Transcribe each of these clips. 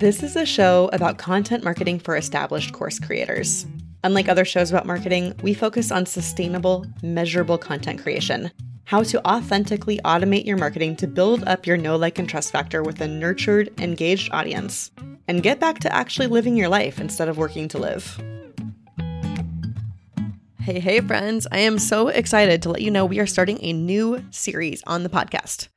This is a show about content marketing for established course creators. Unlike other shows about marketing, we focus on sustainable, measurable content creation. How to authentically automate your marketing to build up your know, like, and trust factor with a nurtured, engaged audience. And get back to actually living your life instead of working to live. Hey, hey, friends. I am so excited to let you know we are starting a new series on the podcast.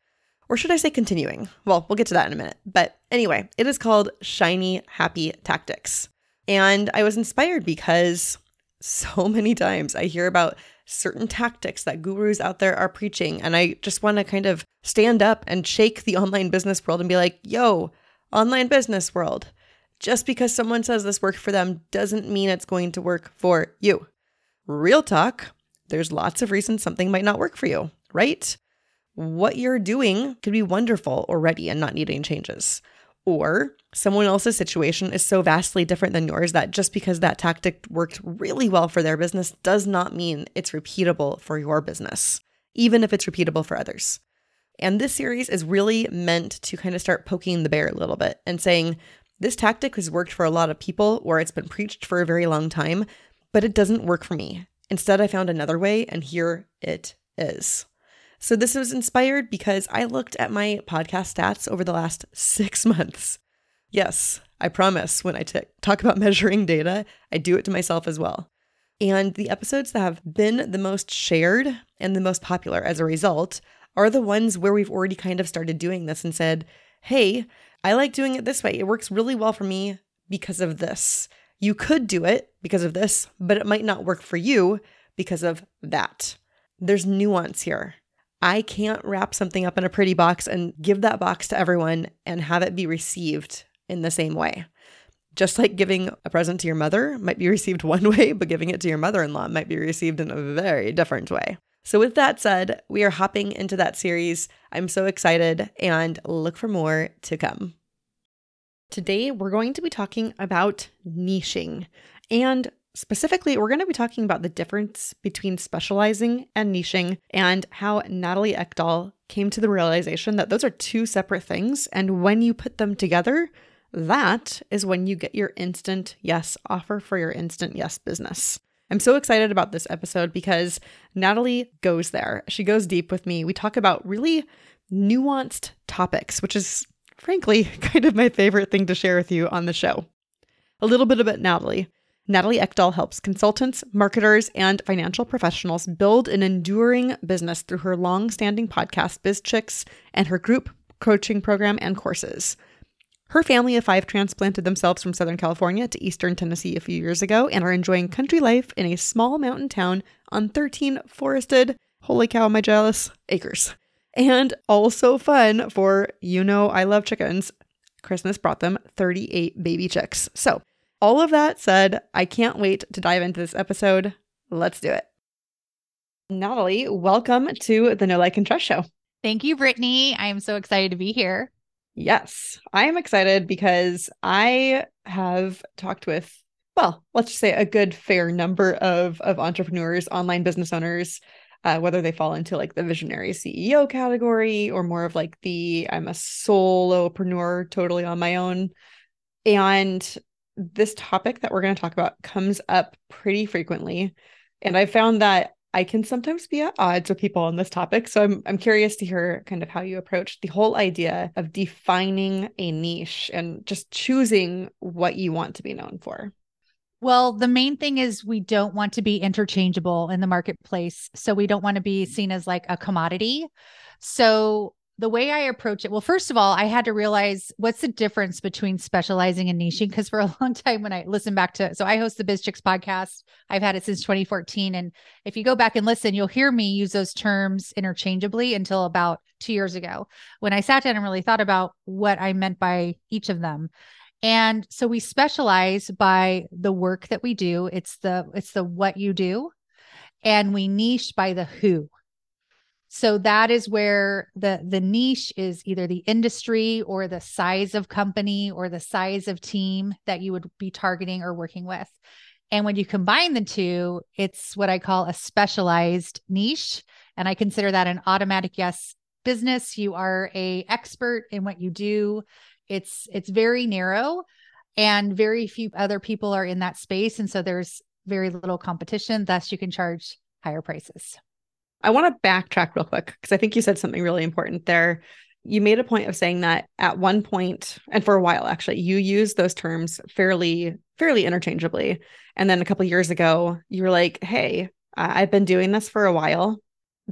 Or should I say continuing? Well, we'll get to that in a minute. But anyway, it is called Shiny Happy Tactics. And I was inspired because so many times I hear about certain tactics that gurus out there are preaching. And I just want to kind of stand up and shake the online business world and be like, yo, online business world, just because someone says this worked for them doesn't mean it's going to work for you. Real talk, there's lots of reasons something might not work for you, right? What you're doing could be wonderful already and not needing changes. Or someone else's situation is so vastly different than yours that just because that tactic worked really well for their business does not mean it's repeatable for your business, even if it's repeatable for others. And this series is really meant to kind of start poking the bear a little bit and saying, this tactic has worked for a lot of people or it's been preached for a very long time, but it doesn't work for me. Instead, I found another way, and here it is. So, this was inspired because I looked at my podcast stats over the last six months. Yes, I promise when I t- talk about measuring data, I do it to myself as well. And the episodes that have been the most shared and the most popular as a result are the ones where we've already kind of started doing this and said, hey, I like doing it this way. It works really well for me because of this. You could do it because of this, but it might not work for you because of that. There's nuance here. I can't wrap something up in a pretty box and give that box to everyone and have it be received in the same way. Just like giving a present to your mother might be received one way, but giving it to your mother in law might be received in a very different way. So, with that said, we are hopping into that series. I'm so excited and look for more to come. Today, we're going to be talking about niching. And specifically, we're going to be talking about the difference between specializing and niching and how Natalie Eckdahl came to the realization that those are two separate things. And when you put them together, that is when you get your instant yes offer for your instant yes business. I'm so excited about this episode because Natalie goes there. She goes deep with me. We talk about really nuanced topics, which is frankly, kind of my favorite thing to share with you on the show. A little bit about Natalie. Natalie Eckdahl helps consultants, marketers, and financial professionals build an enduring business through her long standing podcast, Biz Chix, and her group coaching program and courses. Her family of five transplanted themselves from Southern California to Eastern Tennessee a few years ago and are enjoying country life in a small mountain town on 13 forested, holy cow, am I jealous, acres. And also fun for you know I love chickens. Christmas brought them 38 baby chicks. So, all of that said, I can't wait to dive into this episode. Let's do it. Natalie, welcome to the Know Like and Trust Show. Thank you, Britney. I am so excited to be here. Yes, I am excited because I have talked with, well, let's just say a good fair number of, of entrepreneurs, online business owners, uh, whether they fall into like the visionary CEO category or more of like the I'm a solopreneur totally on my own. And this topic that we're going to talk about comes up pretty frequently. And I found that I can sometimes be at odds with people on this topic. So I'm I'm curious to hear kind of how you approach the whole idea of defining a niche and just choosing what you want to be known for. Well, the main thing is we don't want to be interchangeable in the marketplace. So we don't want to be seen as like a commodity. So the way I approach it, well, first of all, I had to realize what's the difference between specializing and niching. Because for a long time, when I listen back to, so I host the Biz Chix podcast, I've had it since 2014. And if you go back and listen, you'll hear me use those terms interchangeably until about two years ago when I sat down and really thought about what I meant by each of them. And so we specialize by the work that we do. It's the it's the what you do and we niche by the who. So that is where the the niche is either the industry or the size of company or the size of team that you would be targeting or working with. And when you combine the two, it's what I call a specialized niche and I consider that an automatic yes business. You are a expert in what you do It's it's very narrow and very few other people are in that space and so there's very little competition thus you can charge higher prices. I want to backtrack real quick because I think you said something really important there. You made a point of saying that at one point and for a while actually you used those terms fairly fairly interchangeably and then a couple years ago you were like, "Hey, I've been doing this for a while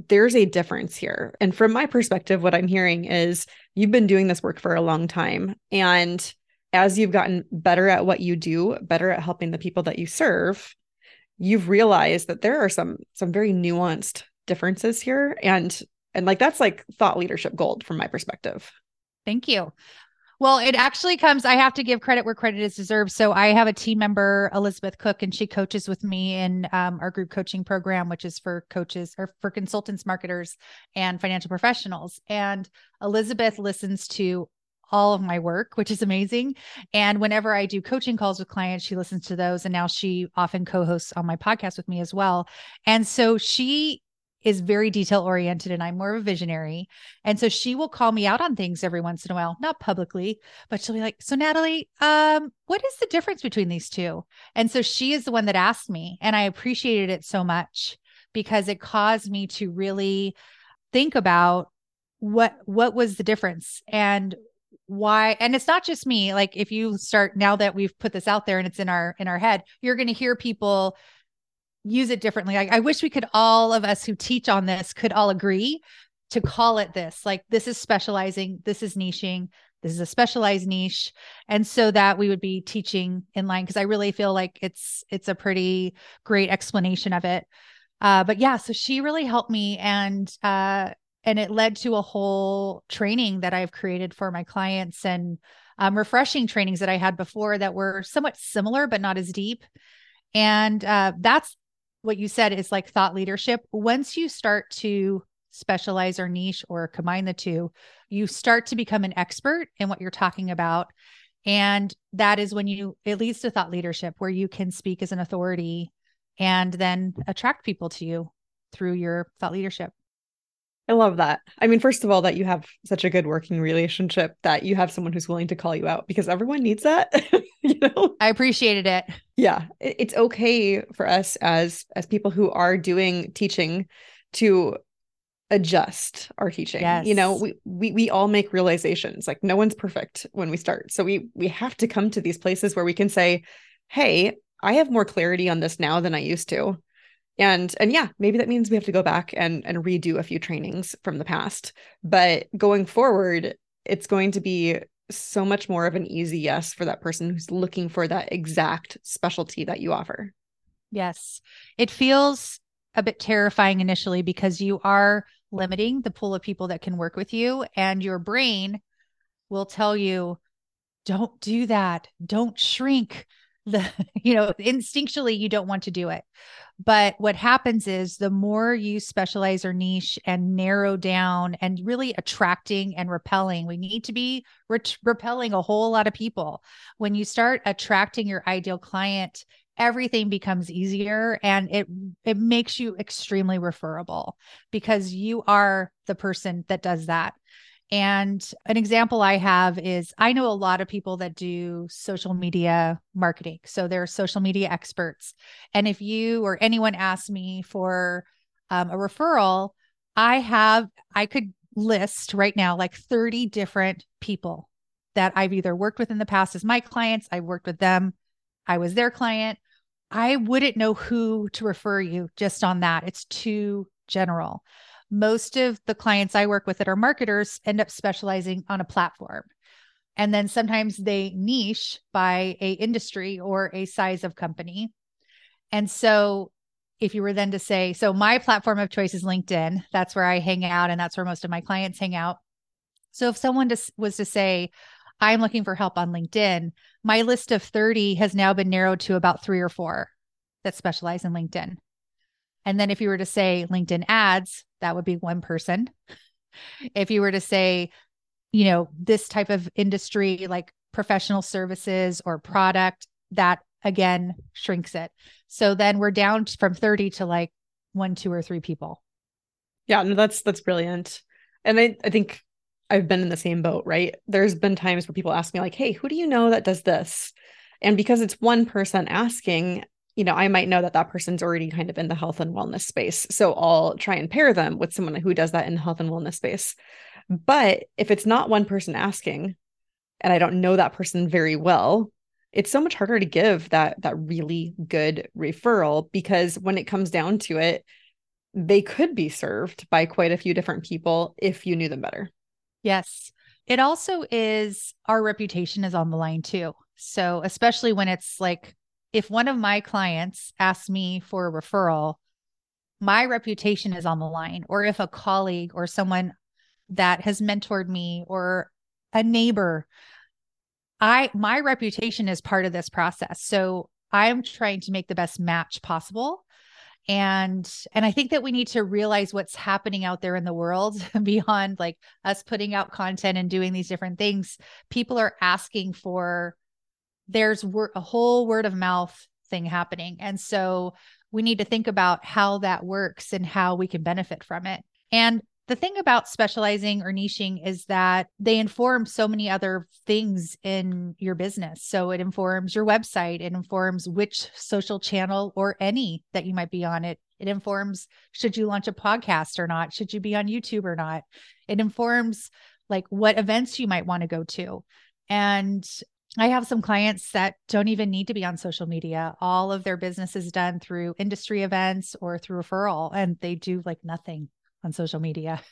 there's a difference here. And from my perspective, what I'm hearing is you've been doing this work for a long time. And as you've gotten better at what you do, better at helping the people that you serve, you've realized that there are some some very nuanced differences here. And and like that's like thought leadership gold from my perspective. Thank you. Well, it actually comes, I have to give credit where credit is deserved. So I have a team member, Elizabeth Cook, and she coaches with me in um, our group coaching program, which is for coaches or for consultants, marketers, and financial professionals. And Elizabeth listens to all of my work, which is amazing. And whenever I do coaching calls with clients, she listens to those. And now she often co hosts on my podcast with me as well. And so she is very detail oriented and I'm more of a visionary. And so she will call me out on things every once in a while, not publicly, but she'll be like, "So Natalie, um what is the difference between these two?" And so she is the one that asked me and I appreciated it so much because it caused me to really think about what what was the difference and why and it's not just me like if you start now that we've put this out there and it's in our in our head you're going to hear people use it differently. I, I wish we could all of us who teach on this could all agree to call it this. Like this is specializing, this is niching, this is a specialized niche and so that we would be teaching in line because i really feel like it's it's a pretty great explanation of it uh, but yeah so she really helped me and uh, and it led to a whole training that i've created for my clients and um, refreshing trainings that i had before that were somewhat similar but not as deep and uh, that's what you said is like thought leadership. Once you start to specialize or niche or combine the two, you start to become an expert in what you're talking about. And that is when you, it leads to thought leadership where you can speak as an authority and then attract people to you through your thought leadership. I love that. I mean, first of all, that you have such a good working relationship that you have someone who's willing to call you out because everyone needs that. you know, I appreciated it. Yeah, it's okay for us as as people who are doing teaching to adjust our teaching. Yes. You know, we we we all make realizations. Like no one's perfect when we start, so we we have to come to these places where we can say, "Hey, I have more clarity on this now than I used to." And and yeah maybe that means we have to go back and and redo a few trainings from the past. But going forward it's going to be so much more of an easy yes for that person who's looking for that exact specialty that you offer. Yes. It feels a bit terrifying initially because you are limiting the pool of people that can work with you and your brain will tell you don't do that. Don't shrink the you know instinctually you don't want to do it. But what happens is the more you specialize or niche and narrow down and really attracting and repelling we need to be re- repelling a whole lot of people. When you start attracting your ideal client everything becomes easier and it it makes you extremely referable because you are the person that does that and an example I have is I know a lot of people that do social media marketing. So they're social media experts. And if you or anyone asks me for um, a referral, I have, I could list right now like 30 different people that I've either worked with in the past as my clients, I've worked with them, I was their client. I wouldn't know who to refer you just on that. It's too general most of the clients I work with that are marketers end up specializing on a platform. And then sometimes they niche by a industry or a size of company. And so if you were then to say, so my platform of choice is LinkedIn, that's where I hang out and that's where most of my clients hang out. So if someone was to say, I'm looking for help on LinkedIn, my list of 30 has now been narrowed to about three or four that specialize in LinkedIn. And then if you were to say LinkedIn ads, that would be one person. If you were to say, you know, this type of industry like professional services or product, that again shrinks it. So then we're down from 30 to like one, two, or three people. Yeah, no, that's that's brilliant. And I, I think I've been in the same boat, right? There's been times where people ask me, like, hey, who do you know that does this? And because it's one person asking, you know, I might know that that person's already kind of in the health and wellness space. So I'll try and pair them with someone who does that in the health and wellness space. But if it's not one person asking and I don't know that person very well, it's so much harder to give that that really good referral because when it comes down to it, they could be served by quite a few different people if you knew them better. Yes. It also is our reputation is on the line too. So, especially when it's like if one of my clients asks me for a referral, my reputation is on the line. Or if a colleague or someone that has mentored me or a neighbor, I my reputation is part of this process. So I'm trying to make the best match possible. And and I think that we need to realize what's happening out there in the world beyond like us putting out content and doing these different things. People are asking for there's a whole word of mouth thing happening. And so we need to think about how that works and how we can benefit from it. And the thing about specializing or niching is that they inform so many other things in your business. So it informs your website, it informs which social channel or any that you might be on it. It informs should you launch a podcast or not? Should you be on YouTube or not? It informs like what events you might want to go to. And I have some clients that don't even need to be on social media. All of their business is done through industry events or through referral, and they do like nothing on social media.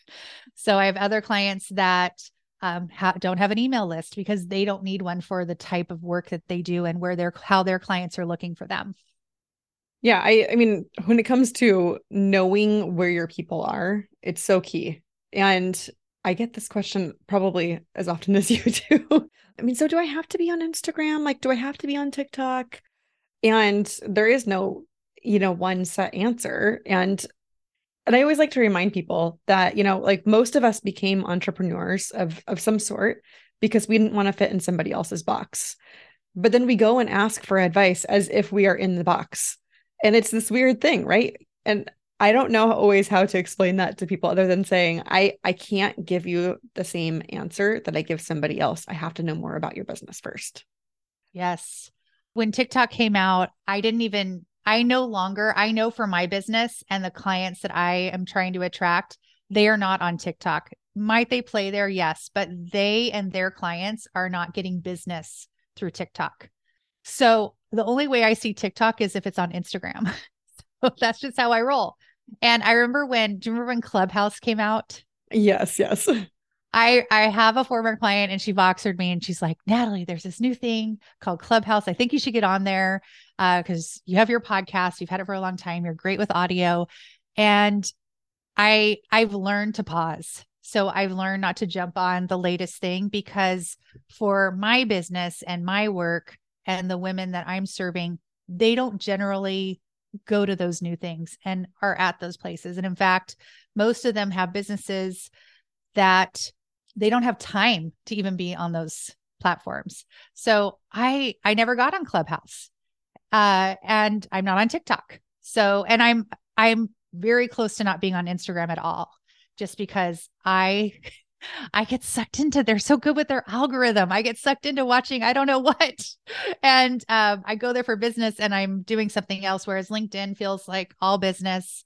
So I have other clients that um, ha- don't have an email list because they don't need one for the type of work that they do and where their how their clients are looking for them. Yeah, I I mean, when it comes to knowing where your people are, it's so key. And I get this question probably as often as you do. I mean, so do I have to be on Instagram? Like, do I have to be on TikTok? And there is no, you know, one set answer. And and I always like to remind people that, you know, like most of us became entrepreneurs of of some sort because we didn't want to fit in somebody else's box. But then we go and ask for advice as if we are in the box. And it's this weird thing, right? And I don't know always how to explain that to people other than saying I I can't give you the same answer that I give somebody else. I have to know more about your business first. Yes. When TikTok came out, I didn't even I no longer I know for my business and the clients that I am trying to attract, they are not on TikTok. Might they play there? Yes, but they and their clients are not getting business through TikTok. So the only way I see TikTok is if it's on Instagram. so that's just how I roll. And I remember when, do you remember when Clubhouse came out? Yes, yes. I I have a former client and she voxered me and she's like, Natalie, there's this new thing called Clubhouse. I think you should get on there because uh, you have your podcast, you've had it for a long time, you're great with audio. And I I've learned to pause. So I've learned not to jump on the latest thing because for my business and my work and the women that I'm serving, they don't generally go to those new things and are at those places. And in fact, most of them have businesses that they don't have time to even be on those platforms. So I I never got on Clubhouse. Uh and I'm not on TikTok. So and I'm I'm very close to not being on Instagram at all just because I I get sucked into they're so good with their algorithm. I get sucked into watching I don't know what. And um, I go there for business and I'm doing something else whereas LinkedIn feels like all business.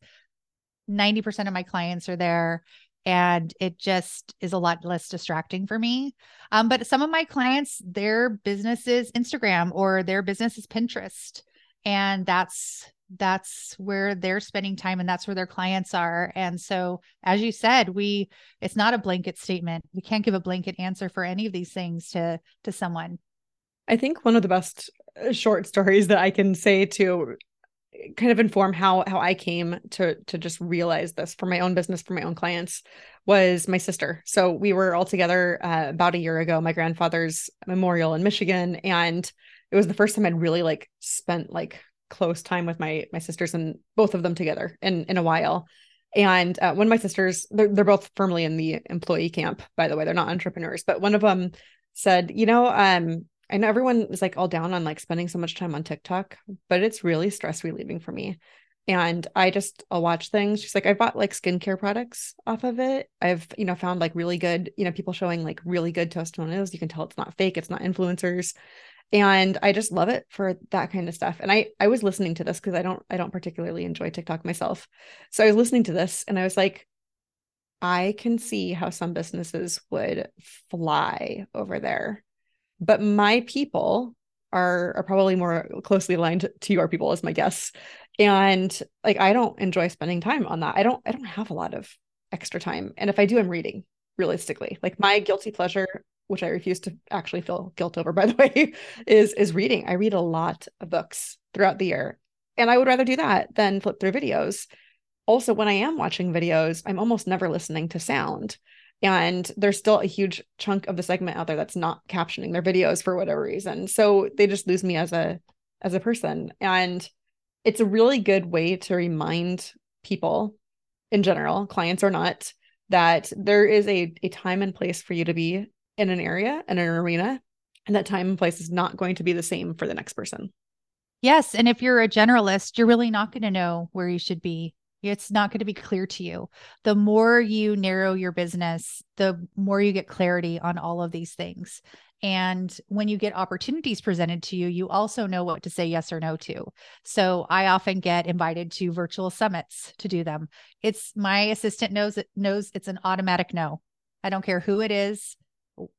90% of my clients are there and it just is a lot less distracting for me. Um, but some of my clients, their business is Instagram or their business is Pinterest. And that's that's where they're spending time and that's where their clients are. And so as you said we it's not a blanket statement. We can't give a blanket answer for any of these things to to someone. I think one of the best uh, short stories that i can say to kind of inform how how i came to to just realize this for my own business for my own clients was my sister. So we were all together uh, about a year ago my grandfather's memorial in michigan and it was the first time i'd really like spent like close time with my my sisters and both of them together in in a while. And uh, one of my sisters, they're, they're both firmly in the employee camp, by the way. They're not entrepreneurs, but one of them said, you know, um, I know everyone is like all down on like spending so much time on TikTok, but it's really stress relieving for me. and I just I'll watch things. She's like, I bought like skincare products off of it. I've, you know, found like really good, you know, people showing like really good testimonials. You can tell it's not fake, it's not influencers. And I just love it for that kind of stuff. And I I was listening to this because I don't I don't particularly enjoy TikTok myself. So I was listening to this and I was like, I can see how some businesses would fly over there. But my people are, are probably more closely aligned to your people as my guess and like i don't enjoy spending time on that i don't i don't have a lot of extra time and if i do i'm reading realistically like my guilty pleasure which i refuse to actually feel guilt over by the way is is reading. I read a lot of books throughout the year and i would rather do that than flip through videos. Also when i am watching videos i'm almost never listening to sound and there's still a huge chunk of the segment out there that's not captioning their videos for whatever reason. So they just lose me as a as a person and it's a really good way to remind people in general, clients or not, that there is a, a time and place for you to be in an area, in an arena, and that time and place is not going to be the same for the next person. Yes. And if you're a generalist, you're really not going to know where you should be. It's not going to be clear to you. The more you narrow your business, the more you get clarity on all of these things. And when you get opportunities presented to you, you also know what to say yes or no to. So I often get invited to virtual summits to do them. It's my assistant knows it knows it's an automatic no. I don't care who it is.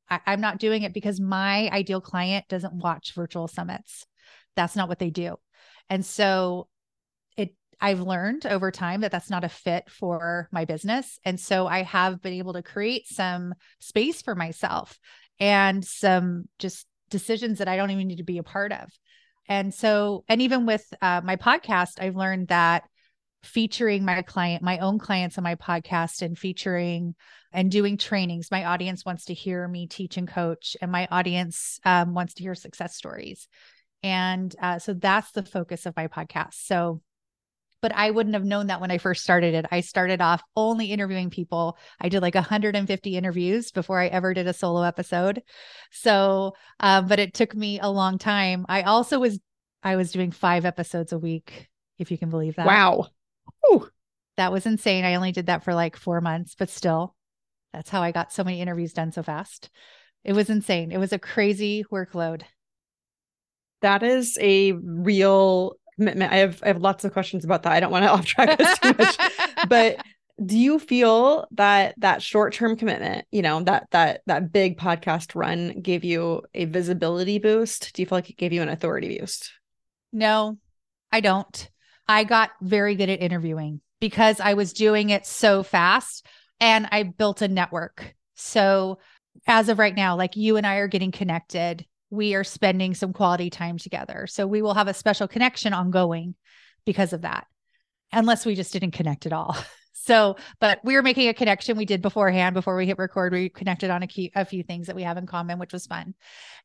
I, I'm not doing it because my ideal client doesn't watch virtual summits. That's not what they do. And so it I've learned over time that that's not a fit for my business. And so I have been able to create some space for myself and some just decisions that I don't even need to be a part of. And so, and even with uh, my podcast, I've learned that featuring my client, my own clients on my podcast and featuring and doing trainings, my audience wants to hear me teach and coach, and my audience um, wants to hear success stories. And uh, so that's the focus of my podcast. So but I wouldn't have known that when I first started it. I started off only interviewing people. I did like 150 interviews before I ever did a solo episode. So, um, but it took me a long time. I also was, I was doing five episodes a week, if you can believe that. Wow. That was insane. I only did that for like four months, but still, that's how I got so many interviews done so fast. It was insane. It was a crazy workload. That is a real commitment. I have I have lots of questions about that. I don't want to off track us too much, but do you feel that that short-term commitment you know that that that big podcast run gave you a visibility boost do you feel like it gave you an authority boost no i don't i got very good at interviewing because i was doing it so fast and i built a network so as of right now like you and i are getting connected we are spending some quality time together. So we will have a special connection ongoing because of that, unless we just didn't connect at all. So, but we were making a connection we did beforehand before we hit record. We connected on a, key, a few things that we have in common, which was fun.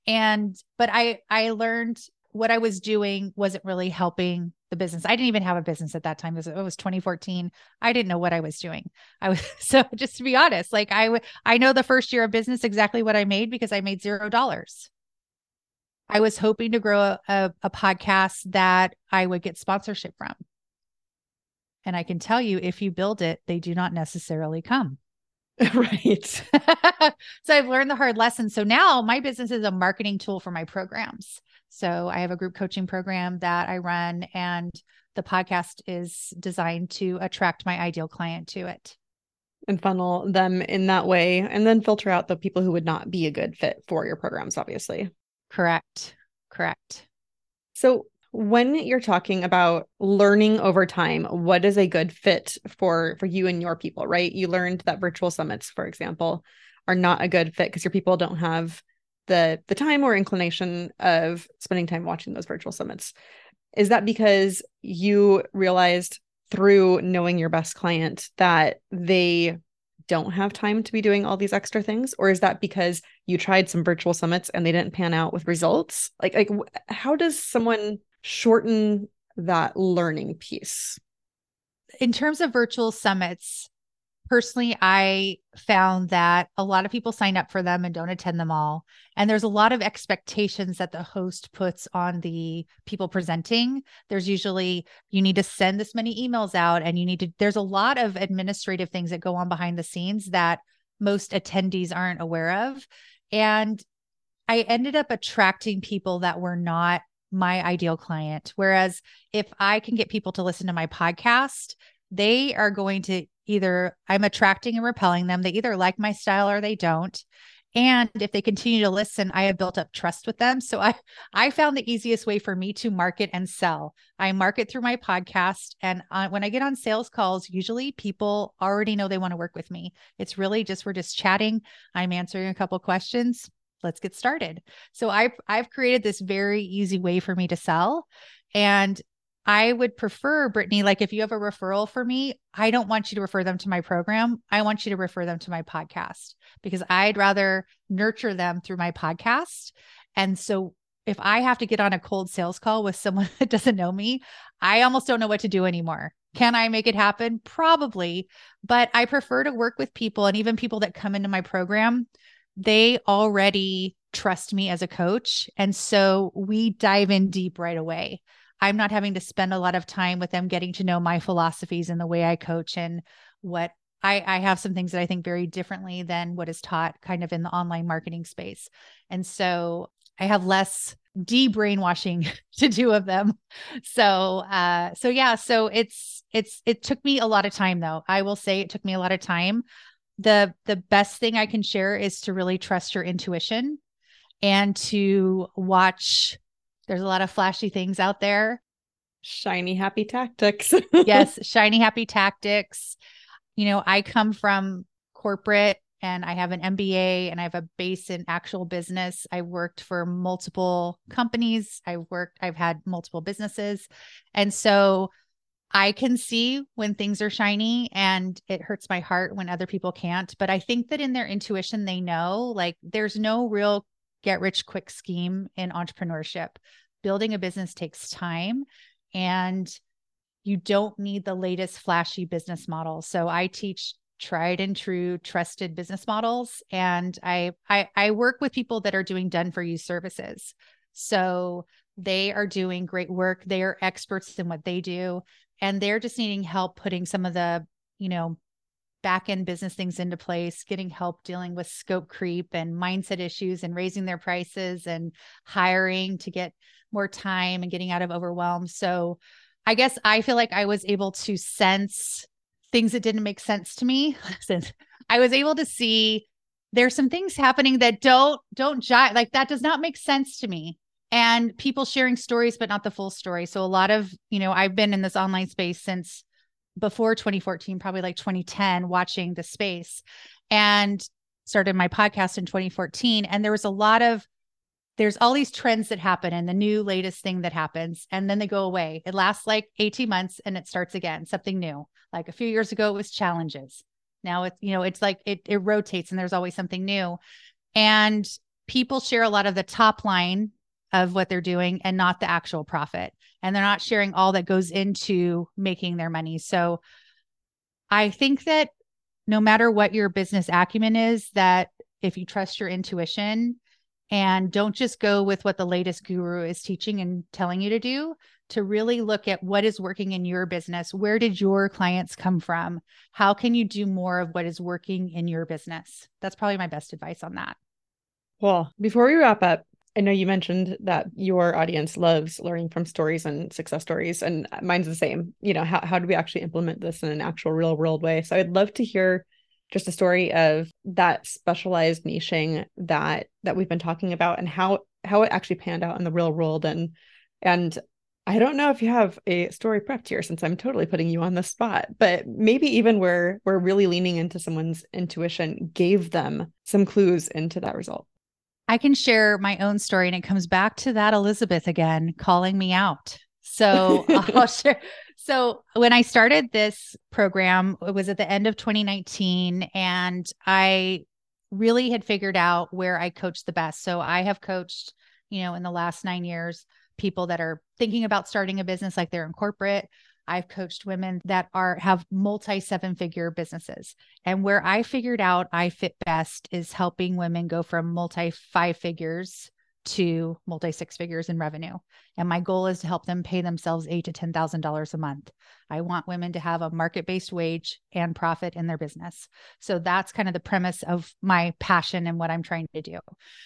And, but I, I learned what I was doing wasn't really helping the business. I didn't even have a business at that time. It was, it was 2014. I didn't know what I was doing. I was so just to be honest, like I I know the first year of business exactly what I made because I made zero dollars. I was hoping to grow a, a, a podcast that I would get sponsorship from. And I can tell you, if you build it, they do not necessarily come. right. so I've learned the hard lesson. So now my business is a marketing tool for my programs. So I have a group coaching program that I run, and the podcast is designed to attract my ideal client to it. And funnel them in that way, and then filter out the people who would not be a good fit for your programs, obviously. Correct. Correct. So, when you're talking about learning over time what is a good fit for for you and your people right you learned that virtual summits for example are not a good fit because your people don't have the the time or inclination of spending time watching those virtual summits. Is that because you realized through knowing your best client that they don't have time to be doing all these extra things? Or is that because you tried some virtual summits and they didn't pan out with results? Like like how does someone shorten that learning piece? In terms of virtual summits personally, I found that a lot of people sign up for them and don't attend them all. And there's a lot of expectations that the host puts on the people presenting. There's usually, you need to send this many emails out, and you need to, there's a lot of administrative things that go on behind the scenes that most attendees aren't aware of. And I ended up attracting people that were not my ideal client. Whereas if I can get people to listen to my podcast, they are going to either I'm attracting and repelling them. They either like my style or they don't. And if they continue to listen, I have built up trust with them. So I I found the easiest way for me to market and sell. I market through my podcast, and uh, when I get on sales calls, usually people already know they want to work with me. It's really just we're just chatting. I'm answering a couple questions. Let's get started. So I've I've created this very easy way for me to sell, and I would prefer, Britney, like if you have a referral for me, I don't want you to refer them to my program. I want you to refer them to my podcast because I'd rather nurture them through my podcast. And so if I have to get on a cold sales call with someone that doesn't know me, I almost don't know what to do anymore. Can I make it happen? Probably, but I prefer to work with people and even people that come into my program, they already trust me as a coach. And so we dive in deep right away. I'm not having to spend a lot of time with them getting to know my philosophies and the way I coach and what I, I have some things that I think very differently than what is taught kind of in the online marketing space. And so I have less de-brainwashing to do of them. So uh so yeah, so it's it's it took me a lot of time though. I will say it took me a lot of time. The the best thing I can share is to really trust your intuition and to watch there's a lot of flashy things out there. Shiny happy tactics. yes, shiny happy tactics. You know, I come from corporate and I have an MBA and I have a base in actual business. I worked for multiple companies. I worked, I've had multiple businesses. And so I can see when things are shiny and it hurts my heart when other people can't. But I think that in their intuition, they know like there's no real get rich quick scheme in entrepreneurship. Building a business takes time and you don't need the latest flashy business model. So I teach tried and true trusted business models and I, I I work with people that are doing done for you services. So they are doing great work. They are experts in what they do and they're just needing help putting some of the, you know, back end business things into place, getting help dealing with scope creep and mindset issues and raising their prices and hiring to get more time and getting out of overwhelm. So I guess I feel like I was able to sense things that didn't make sense to me. Since I was able to see there's some things happening that don't don't jive like that does not make sense to me and people sharing stories but not the full story so a lot of you know i've been in this online space since before 2014, probably like 2010, watching the space and started my podcast in 2014. And there was a lot of, there's all these trends that happen and the new latest thing that happens, and then they go away. It lasts like 18 months and it starts again, something new. Like a few years ago, it was challenges. Now it's, you know, it's like it, it rotates and there's always something new. And people share a lot of the top line of what they're doing and not the actual profit. And they're not sharing all that goes into making their money. So I think that no matter what your business acumen is, that if you trust your intuition and don't just go with what the latest guru is teaching and telling you to do, to really look at what is working in your business. Where did your clients come from? How can you do more of what is working in your business? That's probably my best advice on that. Well, before we wrap up, I know you mentioned that your audience loves learning from stories and success stories, and mine's the same. You know, how, how do we actually implement this in an actual real world way? So I'd love to hear just a story of that specialized niching that that we've been talking about and how how it actually panned out in the real world and and I don't know if you have a story prepped here since I'm totally putting you on the spot, but maybe even where we're really leaning into someone's intuition gave them some clues into that result. I can share my own story, and it comes back to that Elizabeth again calling me out. So I'll share. So when I started this program, it was at the end of 2019, and I really had figured out where I coached the best. So I have coached, you know, in the last nine years, people that are thinking about starting a business like they're in corporate. I've coached women that are have multi seven figure businesses. And where I figured out I fit best is helping women go from multi five figures to multi six figures in revenue. And my goal is to help them pay themselves eight to ten thousand dollars a month. I want women to have a market based wage and profit in their business. So that's kind of the premise of my passion and what I'm trying to do.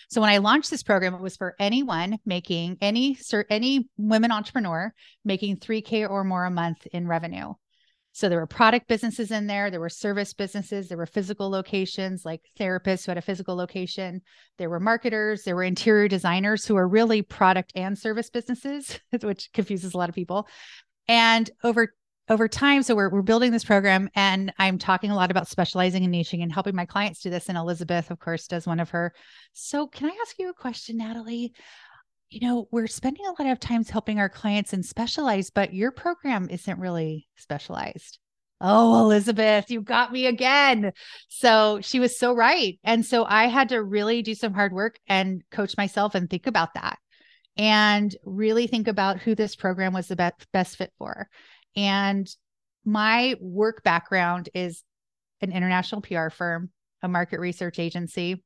So when I launched this program, it was for anyone making any any women entrepreneur making 3K or more a month in revenue. So there were product businesses in there, there were service businesses, there were physical locations like therapists who had a physical location, there were marketers, there were interior designers who are really product and service businesses, which confuses a lot of people. And over over time, so we're we're building this program and I'm talking a lot about specializing and niching and helping my clients do this. And Elizabeth, of course, does one of her. So can I ask you a question, Natalie? You know, we're spending a lot of times helping our clients and specialized, but your program isn't really specialized. Oh, Elizabeth, you got me again. So she was so right. And so I had to really do some hard work and coach myself and think about that and really think about who this program was the best, best fit for. And my work background is an international PR firm, a market research agency,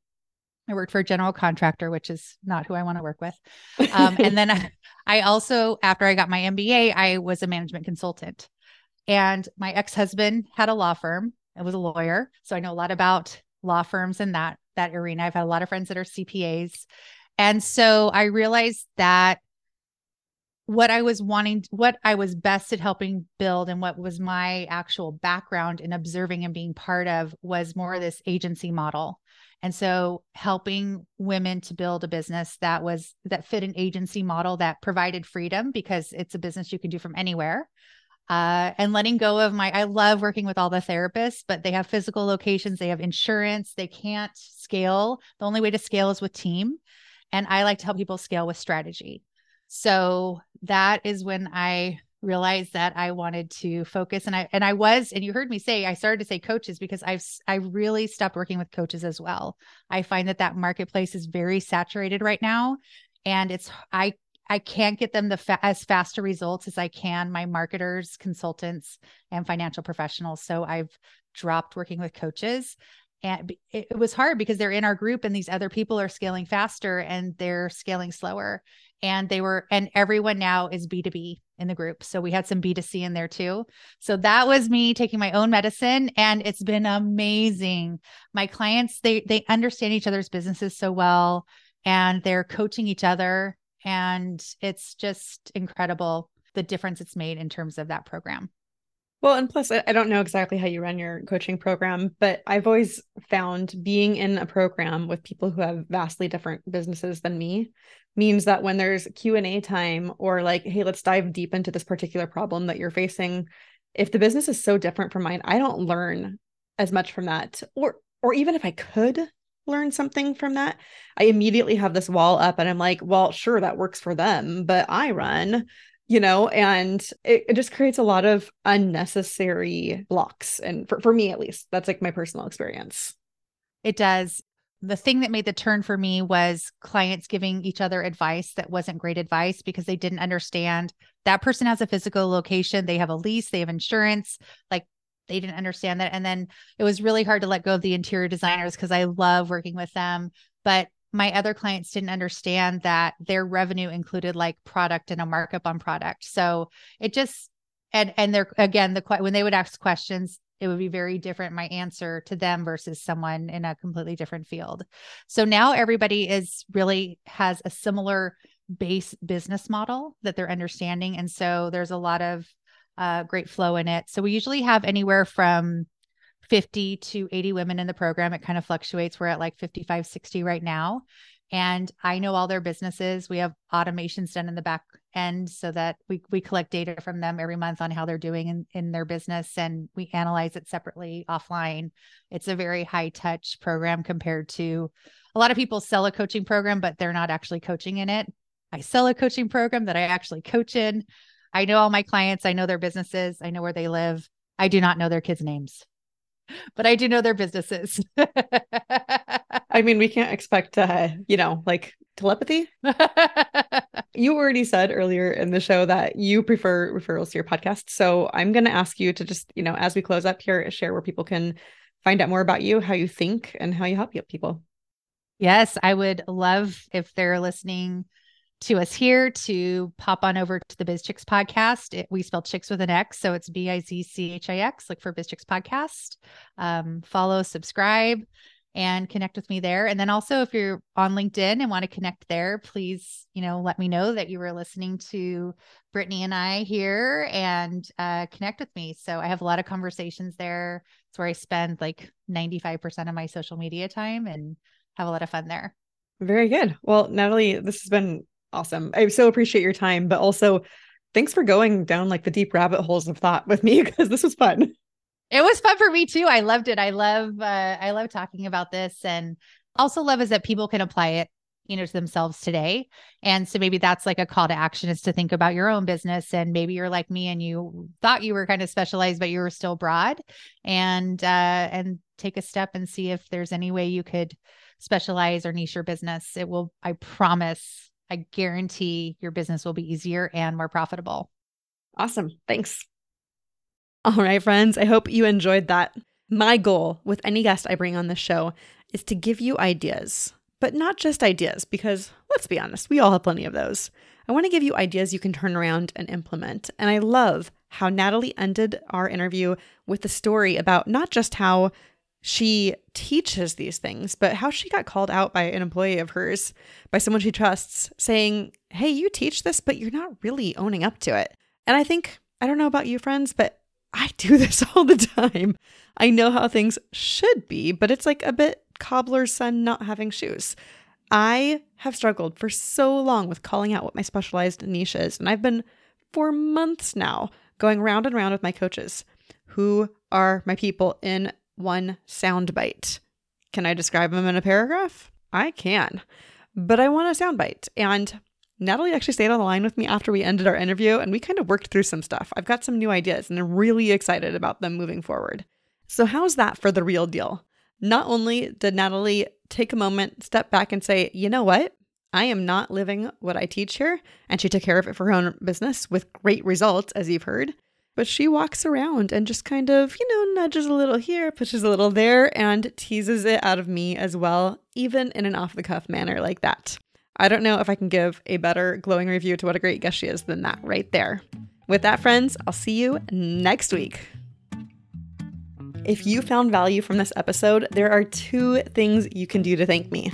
I worked for a general contractor, which is not who I want to work with. Um, and then I, I also, after I got my MBA, I was a management consultant. And my ex husband had a law firm. I was a lawyer, so I know a lot about law firms in that that arena. I've had a lot of friends that are CPAs, and so I realized that what I was wanting, what I was best at helping build, and what was my actual background in observing and being part of was more this agency model and so helping women to build a business that was that fit an agency model that provided freedom because it's a business you can do from anywhere. Uh, and letting go of my, I love working with all the therapists, but they have physical locations, they have insurance, they can't scale. The only way to scale is with team. And I like to help people scale with strategy. So that is when I realized that I wanted to focus and I and I was and you heard me say I started to say coaches because I've I really stopped working with coaches as well. I find that that marketplace is very saturated right now and it's I I can't get them the fa- as faster results as I can my marketers, consultants and financial professionals. So I've dropped working with coaches and it was hard because they're in our group and these other people are scaling faster and they're scaling slower and they were and everyone now is b2b in the group. So we had some b2c in there too. So that was me taking my own medicine and it's been amazing. My clients they they understand each other's businesses so well and they're coaching each other and it's just incredible the difference it's made in terms of that program well, and plus, I don't know exactly how you run your coaching program, but I've always found being in a program with people who have vastly different businesses than me means that when there's Q&A time or like, hey, let's dive deep into this particular problem that you're facing, if the business is so different from mine, I don't learn as much from that. Or or even if I could learn something from that, I immediately have this wall up and I'm like, well, sure, that works for them, but I run you know, and it, it, just creates a lot of unnecessary blocks. And for, for me, at least, that's like my personal experience. It does. The thing that made the turn for me was clients giving each other advice that wasn't great advice because they didn't understand that person has a physical location, they have a lease, they have insurance. Like they didn't understand that. And then it was really hard to let go of the interior designers because I love working with them. But my other clients didn't understand that their revenue included like product and a markup on product. So it just and and they're again the when they would ask questions it would be very different my answer to them versus someone in a completely different field. So now everybody is really has a similar base business model that they're understanding and so there's a lot of uh, great flow in it. So we usually have anywhere from 50 to 80 women in the program. It kind of fluctuates. We're at like 55, 60 right now. And I know all their businesses. We have automations done in the back end so that we, we collect data from them every month on how they're doing in, in their business and we analyze it separately offline. It's a very high touch program compared to a lot of people sell a coaching program, but they're not actually coaching in it. I sell a coaching program that I actually coach in. I know all my clients, I know their businesses, I know where they live. I do not know their kids' names but I do know their businesses. I mean, we can't expect, uh, you know, like telepathy. you already said earlier in the show that you prefer referrals to your podcast. So I'm going to ask you to just, you know, as we close up here, share where people can find out more about you, how you think, and how you help people. Yes, I would love if they're listening to us here to pop on over to the Biz Chix podcast. It, we spell chicks with an X, so it's B I Z C H I X. Look for Biz Chix podcast. Um, follow, subscribe, and connect with me there. And then also, if you're on LinkedIn and want to connect there, please, you know, let me know that you were listening to Britney and I here and uh, connect with me. So I have a lot of conversations there. It's where I spend like 95% of my social media time and have a lot of fun there. Very good. Well, Natalie, this has been awesome. I so appreciate your time, but also thanks for going down like the deep rabbit holes of thought with me because this was fun. It was fun for me too. I loved it. I love uh, I love talking about this and also love is that people can apply it you know to themselves today and so maybe that's like a call to action is to think about your own business and maybe you're like me and you thought you were kind of specialized but you were still broad and uh and take a step and see if there's any way you could specialize or niche your business it will i promise I guarantee your business will be easier and more profitable. Awesome. Thanks. All right, friends. I hope you enjoyed that. My goal with any guest I bring on the show is to give you ideas, but not just ideas, because let's be honest, we all have plenty of those. I want to give you ideas you can turn around and implement. And I love how Natalie ended our interview with the story about not just how she teaches these things, but how she got called out by an employee of hers, by someone she trusts, saying, Hey, you teach this, but you're not really owning up to it. And I think, I don't know about you, friends, but I do this all the time. I know how things should be, but it's like a bit cobbler's son not having shoes. I have struggled for so long with calling out what my specialized niche is, and I've been for months now going round and round with my coaches who are my people in one soundbite. Can I describe them in a paragraph? I can, but I want a soundbite. And Natalie actually stayed on the line with me after we ended our interview and we kind of worked through some stuff. I've got some new ideas and I'm really excited about them moving forward. So, how's that for the real deal? Not only did Natalie take a moment, step back, and say, you know what? I am not living what I teach here. And she took care of it for her own business with great results, as you've heard. But she walks around and just kind of, you know, nudges a little here, pushes a little there, and teases it out of me as well, even in an off the cuff manner like that. I don't know if I can give a better glowing review to what a great guest she is than that right there. With that, friends, I'll see you next week. If you found value from this episode, there are two things you can do to thank me.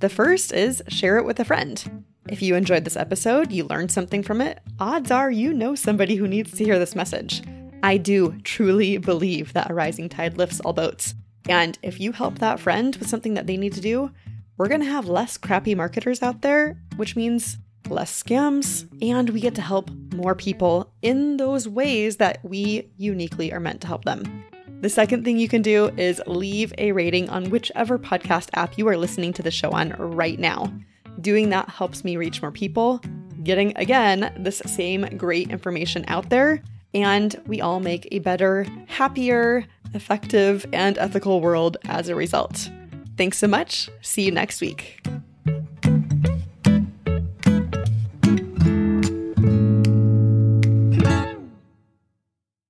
The first is share it with a friend. If you enjoyed this episode, you learned something from it, odds are you know somebody who needs to hear this message. I do truly believe that a rising tide lifts all boats. And if you help that friend with something that they need to do, we're going to have less crappy marketers out there, which means less scams, and we get to help more people in those ways that we uniquely are meant to help them. The second thing you can do is leave a rating on whichever podcast app you are listening to the show on right now. Doing that helps me reach more people, getting again this same great information out there, and we all make a better, happier, effective, and ethical world as a result. Thanks so much. See you next week.